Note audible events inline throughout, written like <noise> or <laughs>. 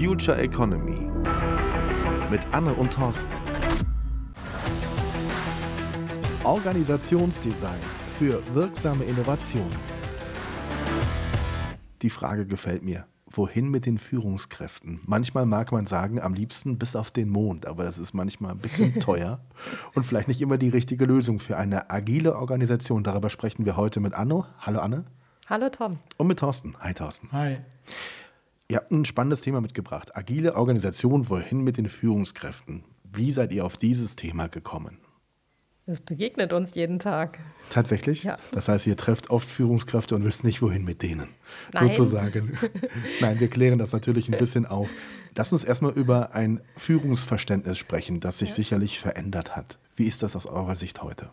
Future Economy mit Anne und Thorsten. Organisationsdesign für wirksame Innovation. Die Frage gefällt mir. Wohin mit den Führungskräften? Manchmal mag man sagen, am liebsten bis auf den Mond, aber das ist manchmal ein bisschen <laughs> teuer und vielleicht nicht immer die richtige Lösung für eine agile Organisation. Darüber sprechen wir heute mit Anno. Hallo Anne. Hallo Tom. Und mit Thorsten. Hi Thorsten. Hi. Ihr habt ein spannendes Thema mitgebracht. Agile Organisation, wohin mit den Führungskräften? Wie seid ihr auf dieses Thema gekommen? Es begegnet uns jeden Tag. Tatsächlich? Ja. Das heißt, ihr trefft oft Führungskräfte und wisst nicht, wohin mit denen. Nein. Sozusagen. <laughs> Nein, wir klären das natürlich ein bisschen auf. Lass uns erstmal über ein Führungsverständnis sprechen, das sich sicherlich verändert hat. Wie ist das aus eurer Sicht heute?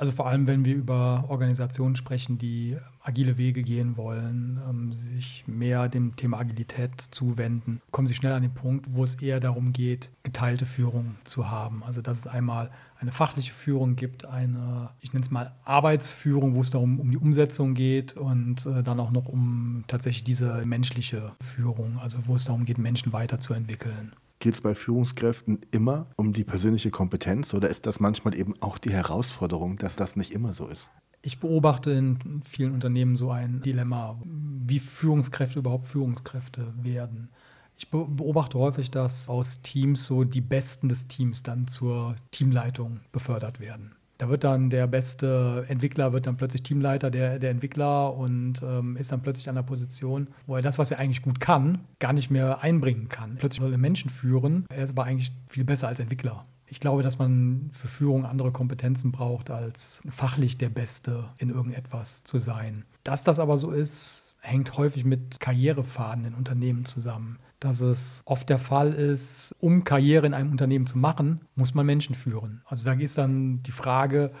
Also vor allem, wenn wir über Organisationen sprechen, die agile Wege gehen wollen, ähm, sich mehr dem Thema Agilität zuwenden, kommen sie schnell an den Punkt, wo es eher darum geht, geteilte Führung zu haben. Also dass es einmal eine fachliche Führung gibt, eine, ich nenne es mal Arbeitsführung, wo es darum um die Umsetzung geht und äh, dann auch noch um tatsächlich diese menschliche Führung, also wo es darum geht, Menschen weiterzuentwickeln. Geht es bei Führungskräften immer um die persönliche Kompetenz oder ist das manchmal eben auch die Herausforderung, dass das nicht immer so ist? Ich beobachte in vielen Unternehmen so ein Dilemma, wie Führungskräfte überhaupt Führungskräfte werden. Ich beobachte häufig, dass aus Teams so die Besten des Teams dann zur Teamleitung befördert werden. Da wird dann der beste Entwickler, wird dann plötzlich Teamleiter der, der Entwickler und ähm, ist dann plötzlich an der Position, wo er das, was er eigentlich gut kann, gar nicht mehr einbringen kann. Plötzlich soll er Menschen führen, er ist aber eigentlich viel besser als Entwickler. Ich glaube, dass man für Führung andere Kompetenzen braucht, als fachlich der Beste in irgendetwas zu sein. Dass das aber so ist, hängt häufig mit Karrierefaden in Unternehmen zusammen dass es oft der Fall ist, um Karriere in einem Unternehmen zu machen, muss man Menschen führen. Also da ist dann die Frage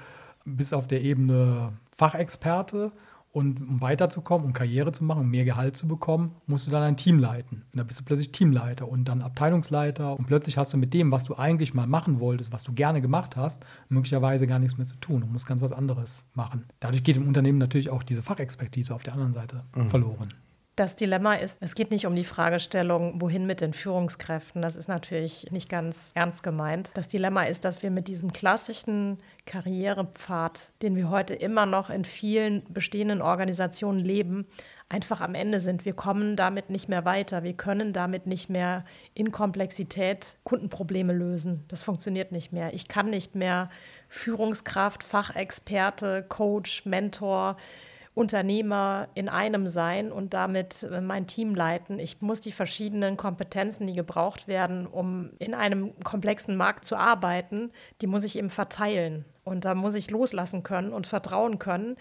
bis auf der Ebene Fachexperte und um weiterzukommen, um Karriere zu machen, um mehr Gehalt zu bekommen, musst du dann ein Team leiten. Und dann bist du plötzlich Teamleiter und dann Abteilungsleiter. Und plötzlich hast du mit dem, was du eigentlich mal machen wolltest, was du gerne gemacht hast, möglicherweise gar nichts mehr zu tun und musst ganz was anderes machen. Dadurch geht im Unternehmen natürlich auch diese Fachexpertise auf der anderen Seite mhm. verloren. Das Dilemma ist, es geht nicht um die Fragestellung, wohin mit den Führungskräften. Das ist natürlich nicht ganz ernst gemeint. Das Dilemma ist, dass wir mit diesem klassischen Karrierepfad, den wir heute immer noch in vielen bestehenden Organisationen leben, einfach am Ende sind. Wir kommen damit nicht mehr weiter. Wir können damit nicht mehr in Komplexität Kundenprobleme lösen. Das funktioniert nicht mehr. Ich kann nicht mehr Führungskraft, Fachexperte, Coach, Mentor, Unternehmer in einem sein und damit äh, mein Team leiten. Ich muss die verschiedenen Kompetenzen, die gebraucht werden, um in einem komplexen Markt zu arbeiten, die muss ich eben verteilen. Und da muss ich loslassen können und vertrauen können,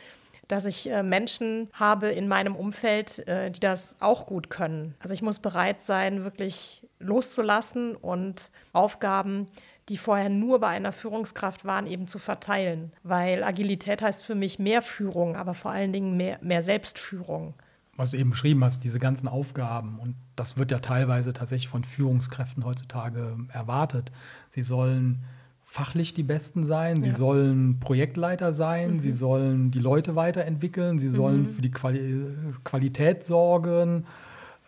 dass ich äh, Menschen habe in meinem Umfeld, äh, die das auch gut können. Also ich muss bereit sein, wirklich loszulassen und Aufgaben die vorher nur bei einer Führungskraft waren, eben zu verteilen. Weil Agilität heißt für mich mehr Führung, aber vor allen Dingen mehr, mehr Selbstführung. Was du eben beschrieben hast, diese ganzen Aufgaben, und das wird ja teilweise tatsächlich von Führungskräften heutzutage erwartet. Sie sollen fachlich die Besten sein, sie ja. sollen Projektleiter sein, mhm. sie sollen die Leute weiterentwickeln, sie sollen mhm. für die Quali Qualität sorgen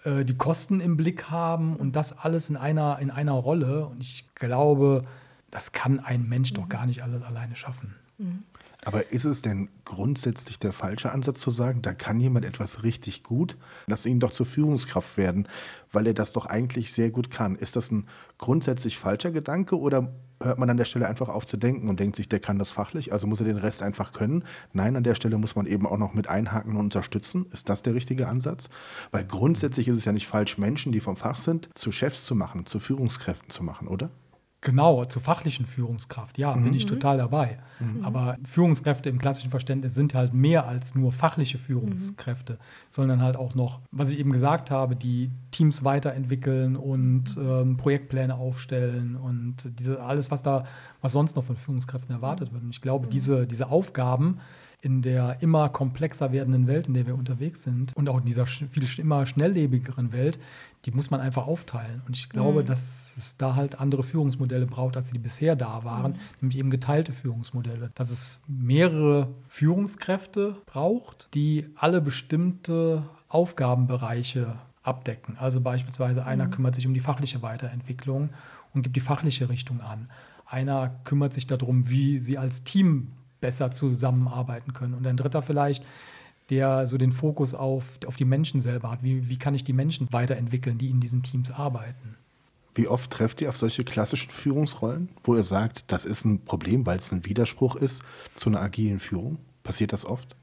äh, die Kosten im Blick haben und das alles in einer, in einer Rolle. Und ich glaube, das kann ein Mensch mhm. doch gar nicht alles alleine schaffen. Mhm. Aber ist es denn grundsätzlich der falsche Ansatz zu sagen, da kann jemand etwas richtig gut, lass ihn doch zur Führungskraft werden, weil er das doch eigentlich sehr gut kann? Ist das ein grundsätzlich falscher Gedanke oder hört man an der Stelle einfach auf zu denken und denkt sich, der kann das fachlich, also muss er den Rest einfach können? Nein, an der Stelle muss man eben auch noch mit einhaken und unterstützen. Ist das der richtige Ansatz? Weil grundsätzlich ist es ja nicht falsch, Menschen, die vom Fach sind, zu Chefs zu machen, zu Führungskräften zu machen, oder? Genau, zur fachlichen Führungskraft, ja, mhm. bin ich total dabei. Mhm. Aber Führungskräfte im klassischen Verständnis sind halt mehr als nur fachliche Führungskräfte, mhm. sondern halt auch noch, was ich eben gesagt habe, die Teams weiterentwickeln und ähm, Projektpläne aufstellen und diese alles, was da, was sonst noch von Führungskräften erwartet wird. Und ich glaube, mhm. diese, diese Aufgaben, in der immer komplexer werdenden Welt, in der wir unterwegs sind und auch in dieser viel immer schnelllebigeren Welt, die muss man einfach aufteilen. Und ich glaube, mhm. dass es da halt andere Führungsmodelle braucht, als die bisher da waren, mhm. nämlich eben geteilte Führungsmodelle. Dass es mehrere Führungskräfte braucht, die alle bestimmte Aufgabenbereiche abdecken. Also beispielsweise einer mhm. kümmert sich um die fachliche Weiterentwicklung und gibt die fachliche Richtung an. Einer kümmert sich darum, wie sie als Team besser zusammenarbeiten können. Und ein dritter vielleicht, der so den Fokus auf, auf die Menschen selber hat. Wie, wie kann ich die Menschen weiterentwickeln, die in diesen Teams arbeiten? Wie oft trefft ihr auf solche klassischen Führungsrollen, wo ihr sagt, das ist ein Problem, weil es ein Widerspruch ist zu einer agilen Führung? Passiert das oft?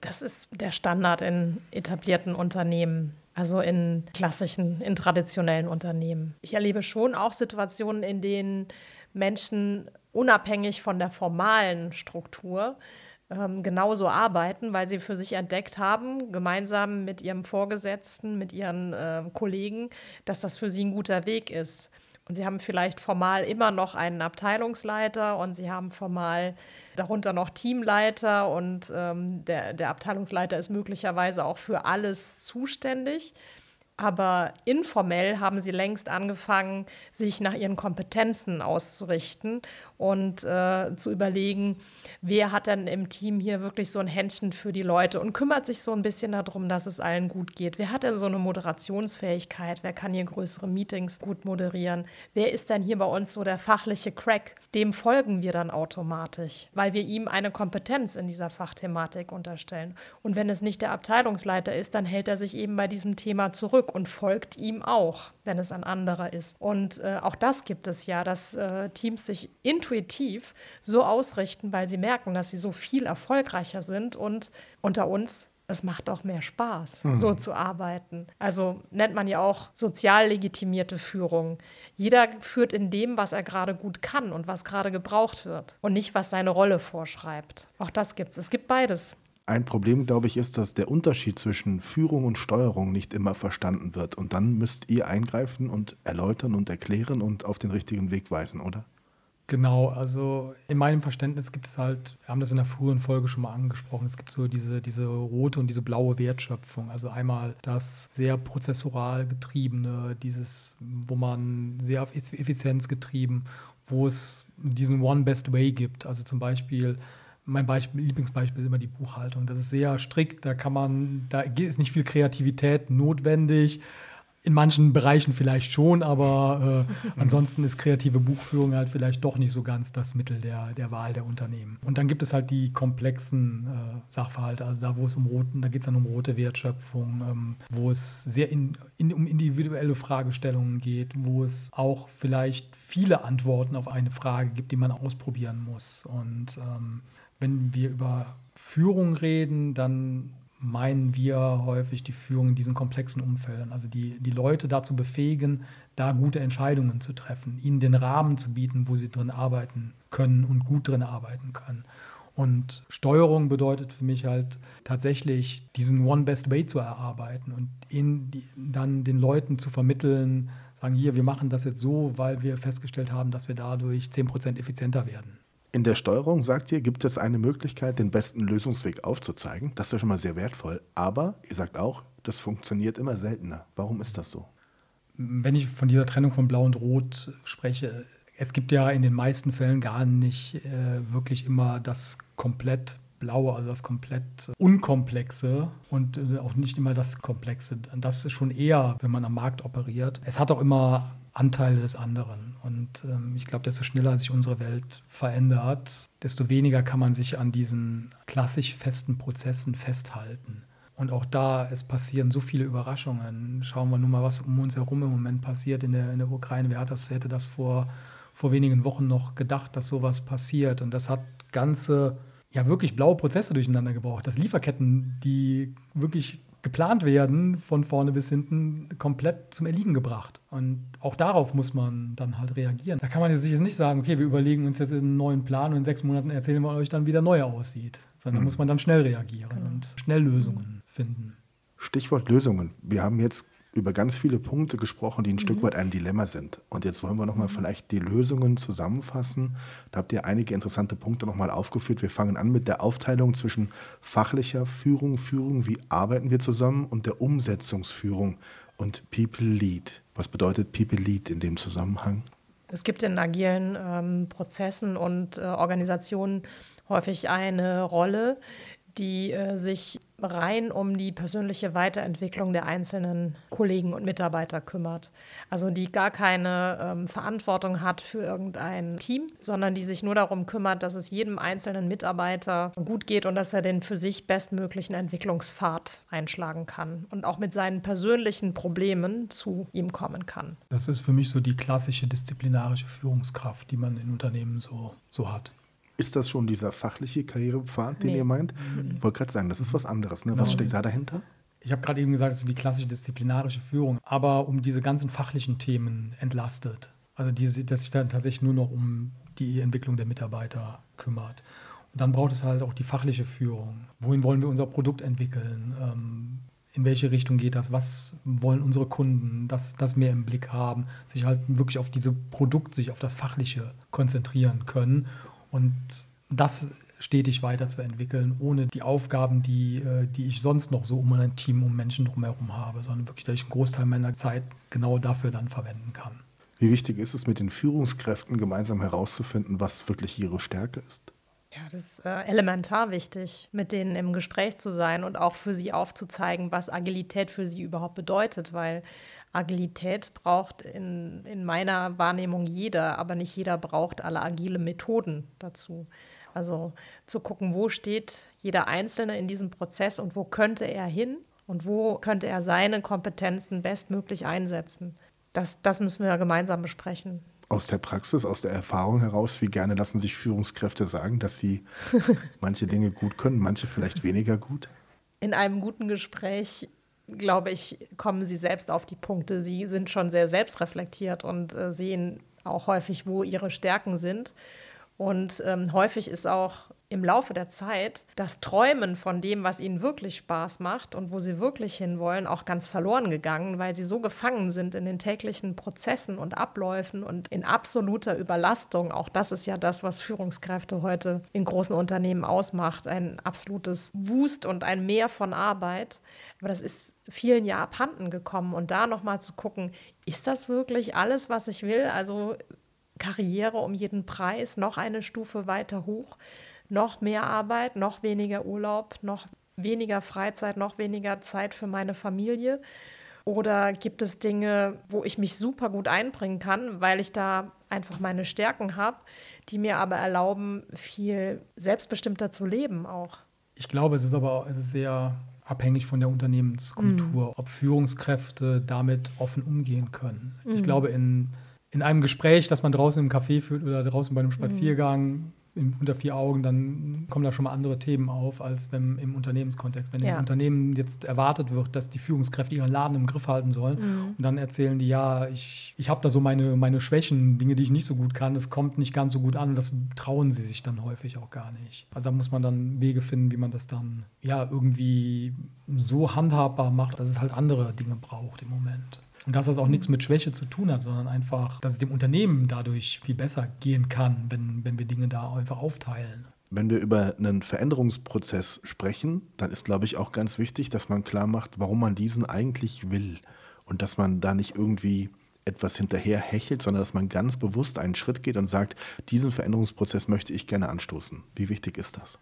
Das ist der Standard in etablierten Unternehmen, also in klassischen, in traditionellen Unternehmen. Ich erlebe schon auch Situationen, in denen Menschen unabhängig von der formalen Struktur ähm, genauso arbeiten, weil sie für sich entdeckt haben, gemeinsam mit ihrem Vorgesetzten, mit ihren äh, Kollegen, dass das für sie ein guter Weg ist. Und sie haben vielleicht formal immer noch einen Abteilungsleiter und sie haben formal darunter noch Teamleiter und ähm, der, der Abteilungsleiter ist möglicherweise auch für alles zuständig. Aber informell haben sie längst angefangen, sich nach ihren Kompetenzen auszurichten und äh, zu überlegen, wer hat denn im Team hier wirklich so ein Händchen für die Leute und kümmert sich so ein bisschen darum, dass es allen gut geht. Wer hat denn so eine Moderationsfähigkeit? Wer kann hier größere Meetings gut moderieren? Wer ist denn hier bei uns so der fachliche Crack? Dem folgen wir dann automatisch, weil wir ihm eine Kompetenz in dieser Fachthematik unterstellen. Und wenn es nicht der Abteilungsleiter ist, dann hält er sich eben bei diesem Thema zurück und folgt ihm auch, wenn es ein anderer ist. Und äh, auch das gibt es ja, dass äh, Teams sich intuitiv so ausrichten, weil sie merken, dass sie so viel erfolgreicher sind und unter uns es macht auch mehr Spaß, mhm. so zu arbeiten. Also nennt man ja auch sozial legitimierte Führung. Jeder führt in dem, was er gerade gut kann und was gerade gebraucht wird und nicht, was seine Rolle vorschreibt. Auch das gibt es. Es gibt beides. Ein Problem, glaube ich, ist, dass der Unterschied zwischen Führung und Steuerung nicht immer verstanden wird. Und dann müsst ihr eingreifen und erläutern und erklären und auf den richtigen Weg weisen, oder? Genau, also in meinem Verständnis gibt es halt, wir haben das in der früheren Folge schon mal angesprochen, es gibt so diese, diese rote und diese blaue Wertschöpfung. Also einmal das sehr prozessoral getriebene, dieses, wo man sehr auf Effizienz getrieben, wo es diesen One Best Way gibt. Also zum Beispiel mein Beispiel, Lieblingsbeispiel ist immer die Buchhaltung. Das ist sehr strikt, da kann man, da ist nicht viel Kreativität notwendig. In manchen Bereichen vielleicht schon, aber äh, <laughs> ansonsten ist kreative Buchführung halt vielleicht doch nicht so ganz das Mittel der, der Wahl der Unternehmen. Und dann gibt es halt die komplexen äh, Sachverhalte, also da, wo es um roten, da geht es dann um rote Wertschöpfung, ähm, wo es sehr in, in, um individuelle Fragestellungen geht, wo es auch vielleicht viele Antworten auf eine Frage gibt, die man ausprobieren muss. Und ähm, wenn wir über Führung reden, dann meinen wir häufig die Führung in diesen komplexen Umfeldern. Also die, die Leute dazu befähigen, da gute Entscheidungen zu treffen, ihnen den Rahmen zu bieten, wo sie drin arbeiten können und gut drin arbeiten können. Und Steuerung bedeutet für mich halt tatsächlich diesen One Best Way zu erarbeiten und die, dann den Leuten zu vermitteln, sagen, hier, wir machen das jetzt so, weil wir festgestellt haben, dass wir dadurch 10% effizienter werden. In der Steuerung, sagt ihr, gibt es eine Möglichkeit, den besten Lösungsweg aufzuzeigen. Das ist ja schon mal sehr wertvoll. Aber ihr sagt auch, das funktioniert immer seltener. Warum ist das so? Wenn ich von dieser Trennung von Blau und Rot spreche, es gibt ja in den meisten Fällen gar nicht äh, wirklich immer das komplett Blaue, also das komplett Unkomplexe und äh, auch nicht immer das Komplexe. Das ist schon eher, wenn man am Markt operiert. Es hat auch immer Anteile des anderen. Und ähm, ich glaube, desto schneller sich unsere Welt verändert, desto weniger kann man sich an diesen klassisch festen Prozessen festhalten. Und auch da, es passieren so viele Überraschungen. Schauen wir nur mal, was um uns herum im Moment passiert in der, in der Ukraine. Wer das, hätte das vor, vor wenigen Wochen noch gedacht, dass sowas passiert? Und das hat ganze, ja wirklich blaue Prozesse durcheinander gebraucht. Dass Lieferketten, die wirklich geplant werden, von vorne bis hinten komplett zum Erliegen gebracht. Und auch darauf muss man dann halt reagieren. Da kann man sich jetzt nicht sagen, okay, wir überlegen uns jetzt einen neuen Plan und in sechs Monaten erzählen wir euch dann, wie der neue aussieht. Sondern mhm. muss man dann schnell reagieren genau. und schnell Lösungen finden. Stichwort Lösungen. Wir haben jetzt über ganz viele Punkte gesprochen, die ein mhm. Stück weit ein Dilemma sind. Und jetzt wollen wir nochmal mhm. vielleicht die Lösungen zusammenfassen. Da habt ihr einige interessante Punkte nochmal aufgeführt. Wir fangen an mit der Aufteilung zwischen fachlicher Führung, Führung, wie arbeiten wir zusammen, und der Umsetzungsführung und People Lead. Was bedeutet People Lead in dem Zusammenhang? Es gibt in agilen ähm, Prozessen und äh, Organisationen häufig eine Rolle, die äh, sich rein um die persönliche Weiterentwicklung der einzelnen Kollegen und Mitarbeiter kümmert. Also die gar keine ähm, Verantwortung hat für irgendein Team, sondern die sich nur darum kümmert, dass es jedem einzelnen Mitarbeiter gut geht und dass er den für sich bestmöglichen Entwicklungspfad einschlagen kann und auch mit seinen persönlichen Problemen zu ihm kommen kann. Das ist für mich so die klassische disziplinarische Führungskraft, die man in Unternehmen so, so hat. Ist das schon dieser fachliche Karrierepfad, den nee. ihr meint? Mhm. Ich wollte gerade sagen, das ist was anderes. Ne? Was genau. steckt da dahinter? Ich habe gerade eben gesagt, es ist die klassische disziplinarische Führung, aber um diese ganzen fachlichen Themen entlastet. Also die, dass sich dann tatsächlich nur noch um die Entwicklung der Mitarbeiter kümmert. Und dann braucht es halt auch die fachliche Führung. Wohin wollen wir unser Produkt entwickeln? Ähm, in welche Richtung geht das? Was wollen unsere Kunden? Das, das mehr im Blick haben, sich halt wirklich auf dieses Produkt, sich auf das Fachliche konzentrieren können und das stetig weiterzuentwickeln, ohne die Aufgaben, die, äh, die ich sonst noch so um ein Team, um Menschen drumherum habe, sondern wirklich, dass ich einen Großteil meiner Zeit genau dafür dann verwenden kann. Wie wichtig ist es, mit den Führungskräften gemeinsam herauszufinden, was wirklich ihre Stärke ist? Ja, das ist äh, elementar wichtig, mit denen im Gespräch zu sein und auch für sie aufzuzeigen, was Agilität für sie überhaupt bedeutet, weil Agilität braucht in, in meiner Wahrnehmung jeder, aber nicht jeder braucht alle agile Methoden dazu. Also zu gucken, wo steht jeder Einzelne in diesem Prozess und wo könnte er hin und wo könnte er seine Kompetenzen bestmöglich einsetzen. Das, das müssen wir gemeinsam besprechen. Aus der Praxis, aus der Erfahrung heraus, wie gerne lassen sich Führungskräfte sagen, dass sie <laughs> manche Dinge gut können, manche vielleicht weniger gut? In einem guten Gespräch glaube ich, kommen sie selbst auf die Punkte. Sie sind schon sehr selbstreflektiert und äh, sehen auch häufig, wo ihre Stärken sind. Und ähm, häufig ist auch im Laufe der Zeit das Träumen von dem, was ihnen wirklich Spaß macht und wo sie wirklich hinwollen, auch ganz verloren gegangen, weil sie so gefangen sind in den täglichen Prozessen und Abläufen und in absoluter Überlastung. Auch das ist ja das, was Führungskräfte heute in großen Unternehmen ausmacht. Ein absolutes Wust und ein Mehr von Arbeit. Aber das ist vielen ja abhanden gekommen. Und da nochmal zu gucken, ist das wirklich alles, was ich will? Also Karriere um jeden Preis, noch eine Stufe weiter hoch noch mehr Arbeit, noch weniger Urlaub, noch weniger Freizeit, noch weniger Zeit für meine Familie? Oder gibt es Dinge, wo ich mich super gut einbringen kann, weil ich da einfach meine Stärken habe, die mir aber erlauben, viel selbstbestimmter zu leben auch? Ich glaube, es ist aber es ist sehr abhängig von der Unternehmenskultur, mm. ob Führungskräfte damit offen umgehen können. Mm. Ich glaube, in, in einem Gespräch, das man draußen im Café führt oder draußen bei einem mm. Spaziergang, in, unter vier Augen, dann kommen da schon mal andere Themen auf, als wenn im Unternehmenskontext. Wenn ja. im Unternehmen jetzt erwartet wird, dass die Führungskräfte ihren Laden im Griff halten sollen mhm. und dann erzählen die, ja, ich, ich habe da so meine, meine Schwächen, Dinge, die ich nicht so gut kann, das kommt nicht ganz so gut an, das trauen sie sich dann häufig auch gar nicht. Also da muss man dann Wege finden, wie man das dann ja irgendwie so handhabbar macht, dass es halt andere Dinge braucht im Moment. Und dass das auch nichts mit Schwäche zu tun hat, sondern einfach, dass es dem Unternehmen dadurch viel besser gehen kann, wenn, wenn wir Dinge da einfach aufteilen. Wenn wir über einen Veränderungsprozess sprechen, dann ist, glaube ich, auch ganz wichtig, dass man klar macht, warum man diesen eigentlich will. Und dass man da nicht irgendwie etwas hinterher hechelt, sondern dass man ganz bewusst einen Schritt geht und sagt, diesen Veränderungsprozess möchte ich gerne anstoßen. Wie wichtig ist das?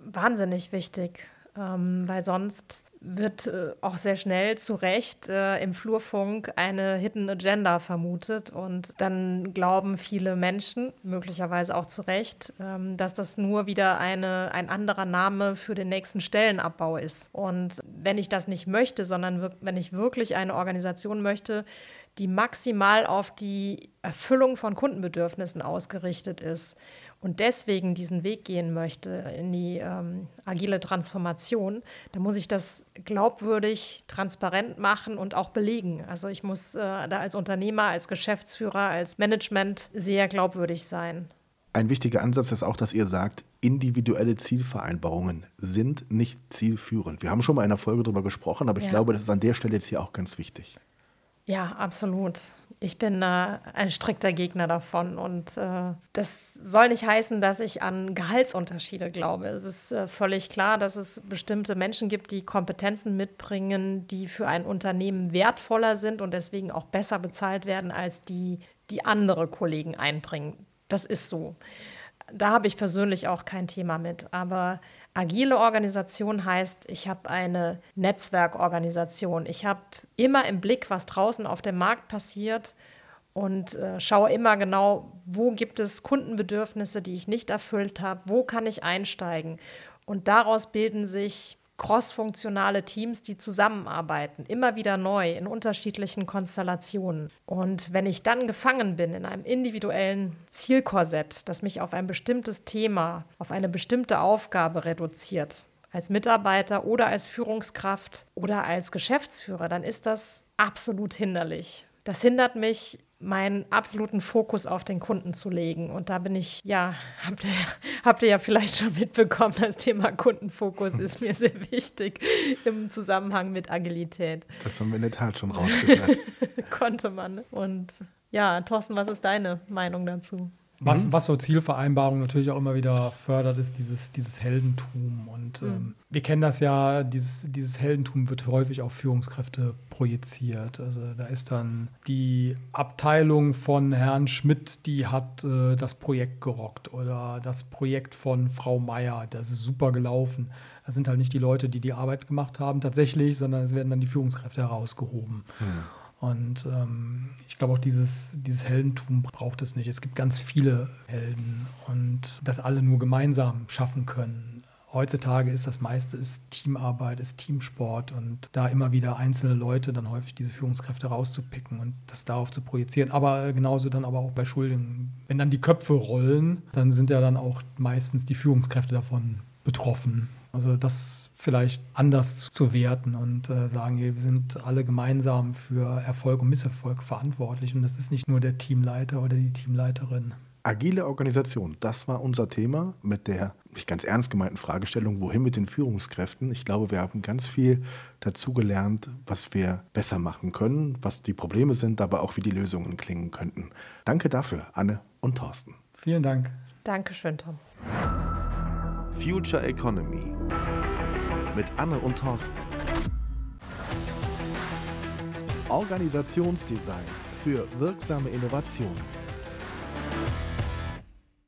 Wahnsinnig wichtig ähm, weil sonst wird äh, auch sehr schnell zu Recht äh, im Flurfunk eine Hidden Agenda vermutet und dann glauben viele Menschen, möglicherweise auch zu Recht, ähm, dass das nur wieder eine, ein anderer Name für den nächsten Stellenabbau ist. Und wenn ich das nicht möchte, sondern wenn ich wirklich eine Organisation möchte, die maximal auf die Erfüllung von Kundenbedürfnissen ausgerichtet ist und deswegen diesen Weg gehen möchte in die ähm, agile Transformation, dann muss ich das glaubwürdig, transparent machen und auch belegen. Also ich muss äh, da als Unternehmer, als Geschäftsführer, als Management sehr glaubwürdig sein. Ein wichtiger Ansatz ist auch, dass ihr sagt, individuelle Zielvereinbarungen sind nicht zielführend. Wir haben schon mal in einer Folge darüber gesprochen, aber ich ja. glaube, das ist an der Stelle jetzt hier auch ganz wichtig. Ja, absolut. Ich bin äh, ein strikter Gegner davon und äh, das soll nicht heißen, dass ich an Gehaltsunterschiede glaube. Es ist äh, völlig klar, dass es bestimmte Menschen gibt, die Kompetenzen mitbringen, die für ein Unternehmen wertvoller sind und deswegen auch besser bezahlt werden als die, die andere Kollegen einbringen. Das ist so. Da habe ich persönlich auch kein Thema mit. Aber Agile Organisation heißt, ich habe eine Netzwerkorganisation. Ich habe immer im Blick, was draußen auf dem Markt passiert und äh, schaue immer genau, wo gibt es Kundenbedürfnisse, die ich nicht erfüllt habe, wo kann ich einsteigen. Und daraus bilden sich crossfunktionale Teams, die zusammenarbeiten, immer wieder neu in unterschiedlichen Konstellationen. Und wenn ich dann gefangen bin in einem individuellen Zielkorsett, das mich auf ein bestimmtes Thema, auf eine bestimmte Aufgabe reduziert, als Mitarbeiter oder als Führungskraft oder als Geschäftsführer, dann ist das absolut hinderlich. Das hindert mich meinen absoluten Fokus auf den Kunden zu legen. Und da bin ich, ja, <laughs> habt ihr, habt ihr ja vielleicht schon mitbekommen, das Thema Kundenfokus ist mir sehr wichtig im Zusammenhang mit Agilität. Das haben wir in der Tat schon rausgehört. <laughs> Konnte man. Und ja, Thorsten, was ist deine Meinung dazu? Was, mhm. was so Zielvereinbarung natürlich auch immer wieder fördert, ist dieses, dieses Heldentum. Und mhm. ähm, wir kennen das ja, dieses, dieses Heldentum wird häufig auf Führungskräfte projiziert. Also da ist dann die Abteilung von Herrn Schmidt, die hat äh, das Projekt gerockt oder das Projekt von Frau Meier, das ist super gelaufen. Das sind halt nicht die Leute, die die Arbeit gemacht haben tatsächlich, sondern es werden dann die Führungskräfte herausgehoben. Mhm. Und ähm, ich glaube auch dieses, dieses Heldentum braucht es nicht. Es gibt ganz viele Helden und das alle nur gemeinsam schaffen können. Heutzutage ist das meiste ist Teamarbeit, ist Teamsport und da immer wieder einzelne Leute dann häufig diese Führungskräfte rauszupicken und das darauf zu projizieren. Aber genauso dann aber auch bei Schuldigen. Wenn dann die Köpfe rollen, dann sind ja dann auch meistens die Führungskräfte davon betroffen. Also das vielleicht anders zu werten und äh, sagen, wir sind alle gemeinsam für Erfolg und Misserfolg verantwortlich und das ist nicht nur der Teamleiter oder die Teamleiterin. Agile Organisation, das war unser Thema mit der nicht ganz ernst gemeinten Fragestellung, wohin mit den Führungskräften. Ich glaube, wir haben ganz viel dazu gelernt, was wir besser machen können, was die Probleme sind, aber auch wie die Lösungen klingen könnten. Danke dafür, Anne und Thorsten. Vielen Dank. Dankeschön, Tom. Future Economy mit Anne und Thorsten. Organisationsdesign für wirksame Innovationen.